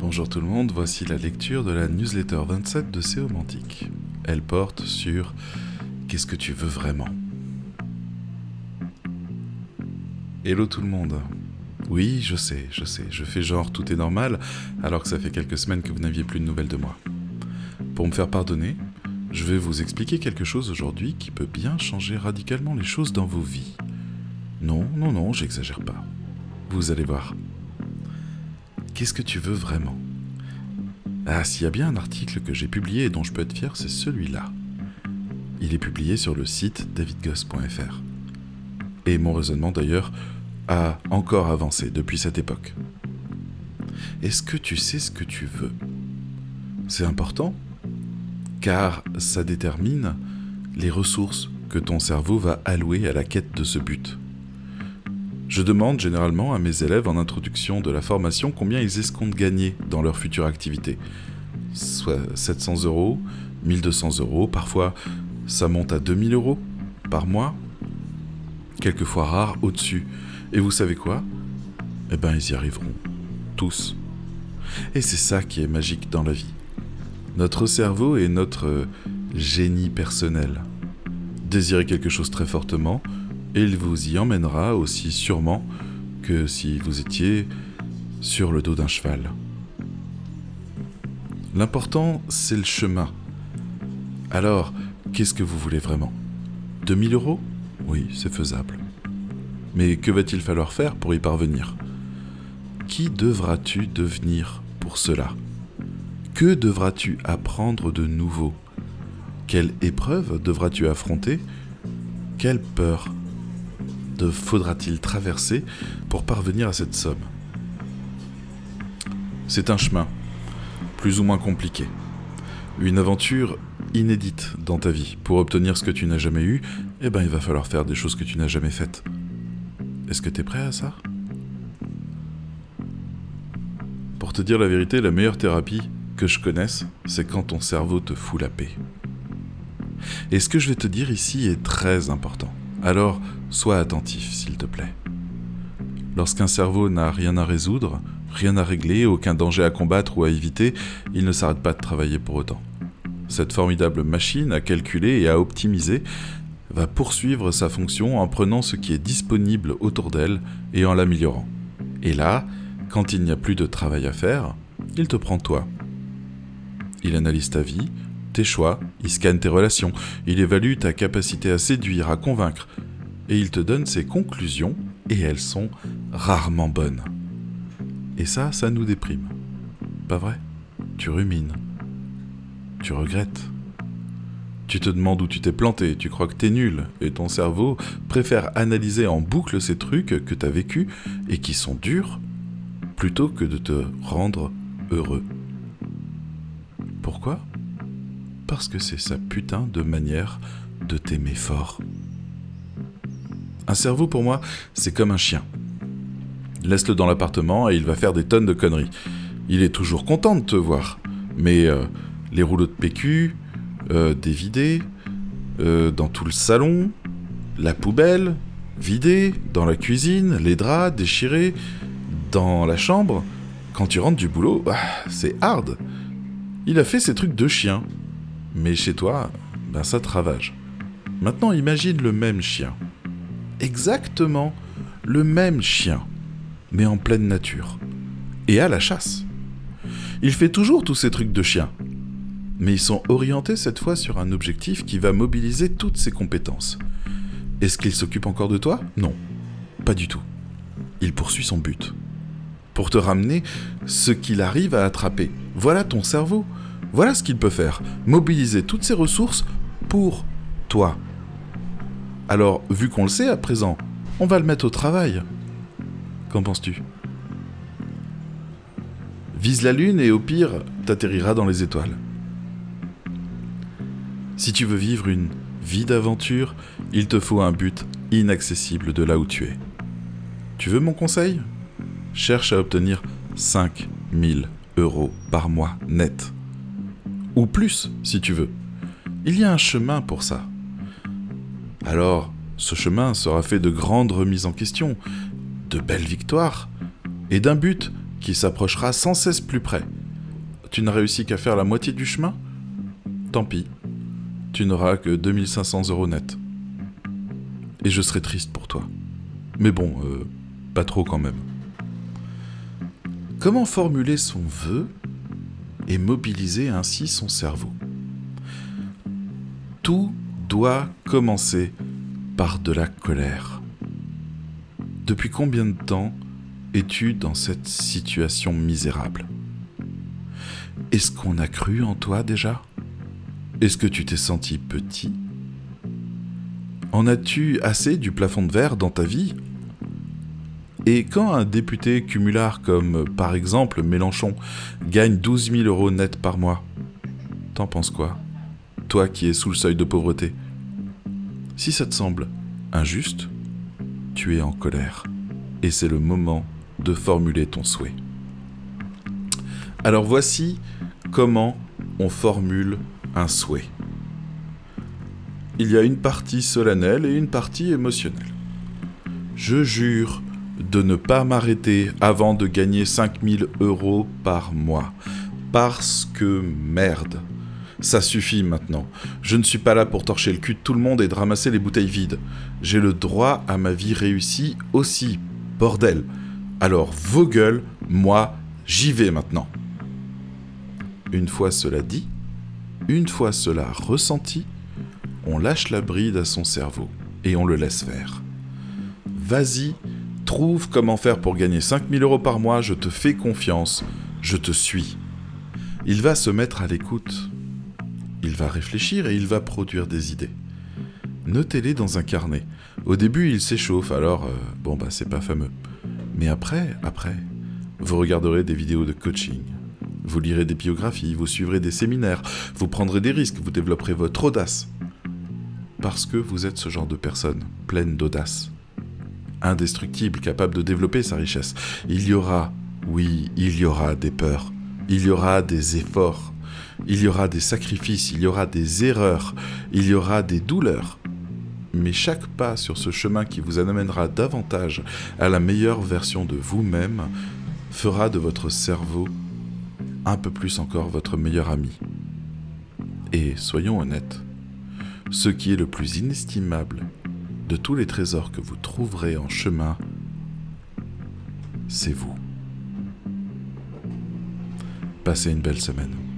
Bonjour tout le monde, voici la lecture de la newsletter 27 de Séomantique. Elle porte sur Qu'est-ce que tu veux vraiment? Hello tout le monde. Oui, je sais, je sais, je fais genre tout est normal alors que ça fait quelques semaines que vous n'aviez plus de nouvelles de moi. Pour me faire pardonner, je vais vous expliquer quelque chose aujourd'hui qui peut bien changer radicalement les choses dans vos vies. Non, non, non, j'exagère pas. Vous allez voir. Qu'est-ce que tu veux vraiment? Ah, s'il y a bien un article que j'ai publié et dont je peux être fier, c'est celui-là. Il est publié sur le site davidgoss.fr. Et mon raisonnement d'ailleurs a encore avancé depuis cette époque. Est-ce que tu sais ce que tu veux? C'est important car ça détermine les ressources que ton cerveau va allouer à la quête de ce but. Je demande généralement à mes élèves en introduction de la formation combien ils escomptent gagner dans leur future activité. Soit 700 euros, 1200 euros, parfois ça monte à 2000 euros par mois, quelquefois rare au-dessus. Et vous savez quoi? Eh ben ils y arriveront. Tous. Et c'est ça qui est magique dans la vie. Notre cerveau est notre génie personnel. Désirer quelque chose très fortement, et il vous y emmènera aussi sûrement que si vous étiez sur le dos d'un cheval. L'important, c'est le chemin. Alors, qu'est-ce que vous voulez vraiment? 2000 euros? Oui, c'est faisable. Mais que va-t-il falloir faire pour y parvenir? Qui devras-tu devenir pour cela? Que devras-tu apprendre de nouveau? Quelle épreuve devras-tu affronter? Quelle peur faudra-t-il traverser pour parvenir à cette somme? C'est un chemin, plus ou moins compliqué. Une aventure inédite dans ta vie. Pour obtenir ce que tu n'as jamais eu, eh ben il va falloir faire des choses que tu n'as jamais faites. Est-ce que tu es prêt à ça? Pour te dire la vérité, la meilleure thérapie que je connaisse, c'est quand ton cerveau te fout la paix. Et ce que je vais te dire ici est très important. Alors, sois attentif, s'il te plaît. Lorsqu'un cerveau n'a rien à résoudre, rien à régler, aucun danger à combattre ou à éviter, il ne s'arrête pas de travailler pour autant. Cette formidable machine à calculer et à optimiser va poursuivre sa fonction en prenant ce qui est disponible autour d'elle et en l'améliorant. Et là, quand il n'y a plus de travail à faire, il te prend toi. Il analyse ta vie, tes choix, il scanne tes relations, il évalue ta capacité à séduire, à convaincre, et il te donne ses conclusions, et elles sont rarement bonnes. Et ça, ça nous déprime. Pas vrai? Tu rumines. Tu regrettes. Tu te demandes où tu t'es planté, tu crois que t'es nul, et ton cerveau préfère analyser en boucle ces trucs que t'as vécus et qui sont durs, plutôt que de te rendre heureux. Pourquoi? Parce que c'est sa putain de manière de t'aimer fort. Un cerveau pour moi, c'est comme un chien. Laisse-le dans l'appartement et il va faire des tonnes de conneries. Il est toujours content de te voir. Mais euh, les rouleaux de PQ, euh, dévidés, euh, dans tout le salon, la poubelle, vidée, dans la cuisine, les draps déchirés, dans la chambre, quand tu rentres du boulot, ah, c'est hard. Il a fait ses trucs de chien. Mais chez toi, ben ça travage. Maintenant, imagine le même chien. Exactement le même chien, mais en pleine nature. Et à la chasse. Il fait toujours tous ces trucs de chien. Mais ils sont orientés cette fois sur un objectif qui va mobiliser toutes ses compétences. Est-ce qu'il s'occupe encore de toi? Non, pas du tout. Il poursuit son but. Pour te ramener ce qu'il arrive à attraper. Voilà ton cerveau. Voilà ce qu'il peut faire. Mobiliser toutes ses ressources pour toi. Alors, vu qu'on le sait à présent, on va le mettre au travail. Qu'en penses-tu? Vise la lune et au pire, t'atterriras dans les étoiles. Si tu veux vivre une vie d'aventure, il te faut un but inaccessible de là où tu es. Tu veux mon conseil? Cherche à obtenir 5000 euros par mois net ou plus si tu veux. Il y a un chemin pour ça. Alors, ce chemin sera fait de grandes remises en question, de belles victoires, et d'un but qui s'approchera sans cesse plus près. Tu n'as réussi qu'à faire la moitié du chemin? Tant pis, tu n'auras que 2500 euros net. Et je serai triste pour toi. Mais bon, euh, pas trop quand même. Comment formuler son vœu? Et mobiliser ainsi son cerveau. Tout doit commencer par de la colère. Depuis combien de temps es-tu dans cette situation misérable? Est-ce qu'on a cru en toi déjà? Est-ce que tu t'es senti petit? En as-tu assez du plafond de verre dans ta vie? Et quand un député cumulard comme par exemple Mélenchon gagne 12 000 euros net par mois, t'en penses quoi? Toi qui es sous le seuil de pauvreté. Si ça te semble injuste, tu es en colère. Et c'est le moment de formuler ton souhait. Alors voici comment on formule un souhait. Il y a une partie solennelle et une partie émotionnelle. Je jure de ne pas m'arrêter avant de gagner 5000 euros par mois. Parce que merde. Ça suffit maintenant. Je ne suis pas là pour torcher le cul de tout le monde et de ramasser les bouteilles vides. J'ai le droit à ma vie réussie aussi. Bordel. Alors vos gueules, moi, j'y vais maintenant. Une fois cela dit, une fois cela ressenti, on lâche la bride à son cerveau et on le laisse faire. Vas-y, trouve comment faire pour gagner 5000 euros par mois, je te fais confiance, je te suis. Il va se mettre à l'écoute. Il va réfléchir et il va produire des idées. Notez-les dans un carnet. Au début, il s'échauffe, alors euh, bon bah c'est pas fameux. Mais après, après, vous regarderez des vidéos de coaching, vous lirez des biographies, vous suivrez des séminaires, vous prendrez des risques, vous développerez votre audace. Parce que vous êtes ce genre de personne, pleine d'audace indestructible, capable de développer sa richesse. Il y aura, oui, il y aura des peurs, il y aura des efforts, il y aura des sacrifices, il y aura des erreurs, il y aura des douleurs. Mais chaque pas sur ce chemin qui vous amènera davantage à la meilleure version de vous-même fera de votre cerveau un peu plus encore votre meilleur ami. Et soyons honnêtes, ce qui est le plus inestimable de tous les trésors que vous trouverez en chemin, c'est vous. Passez une belle semaine.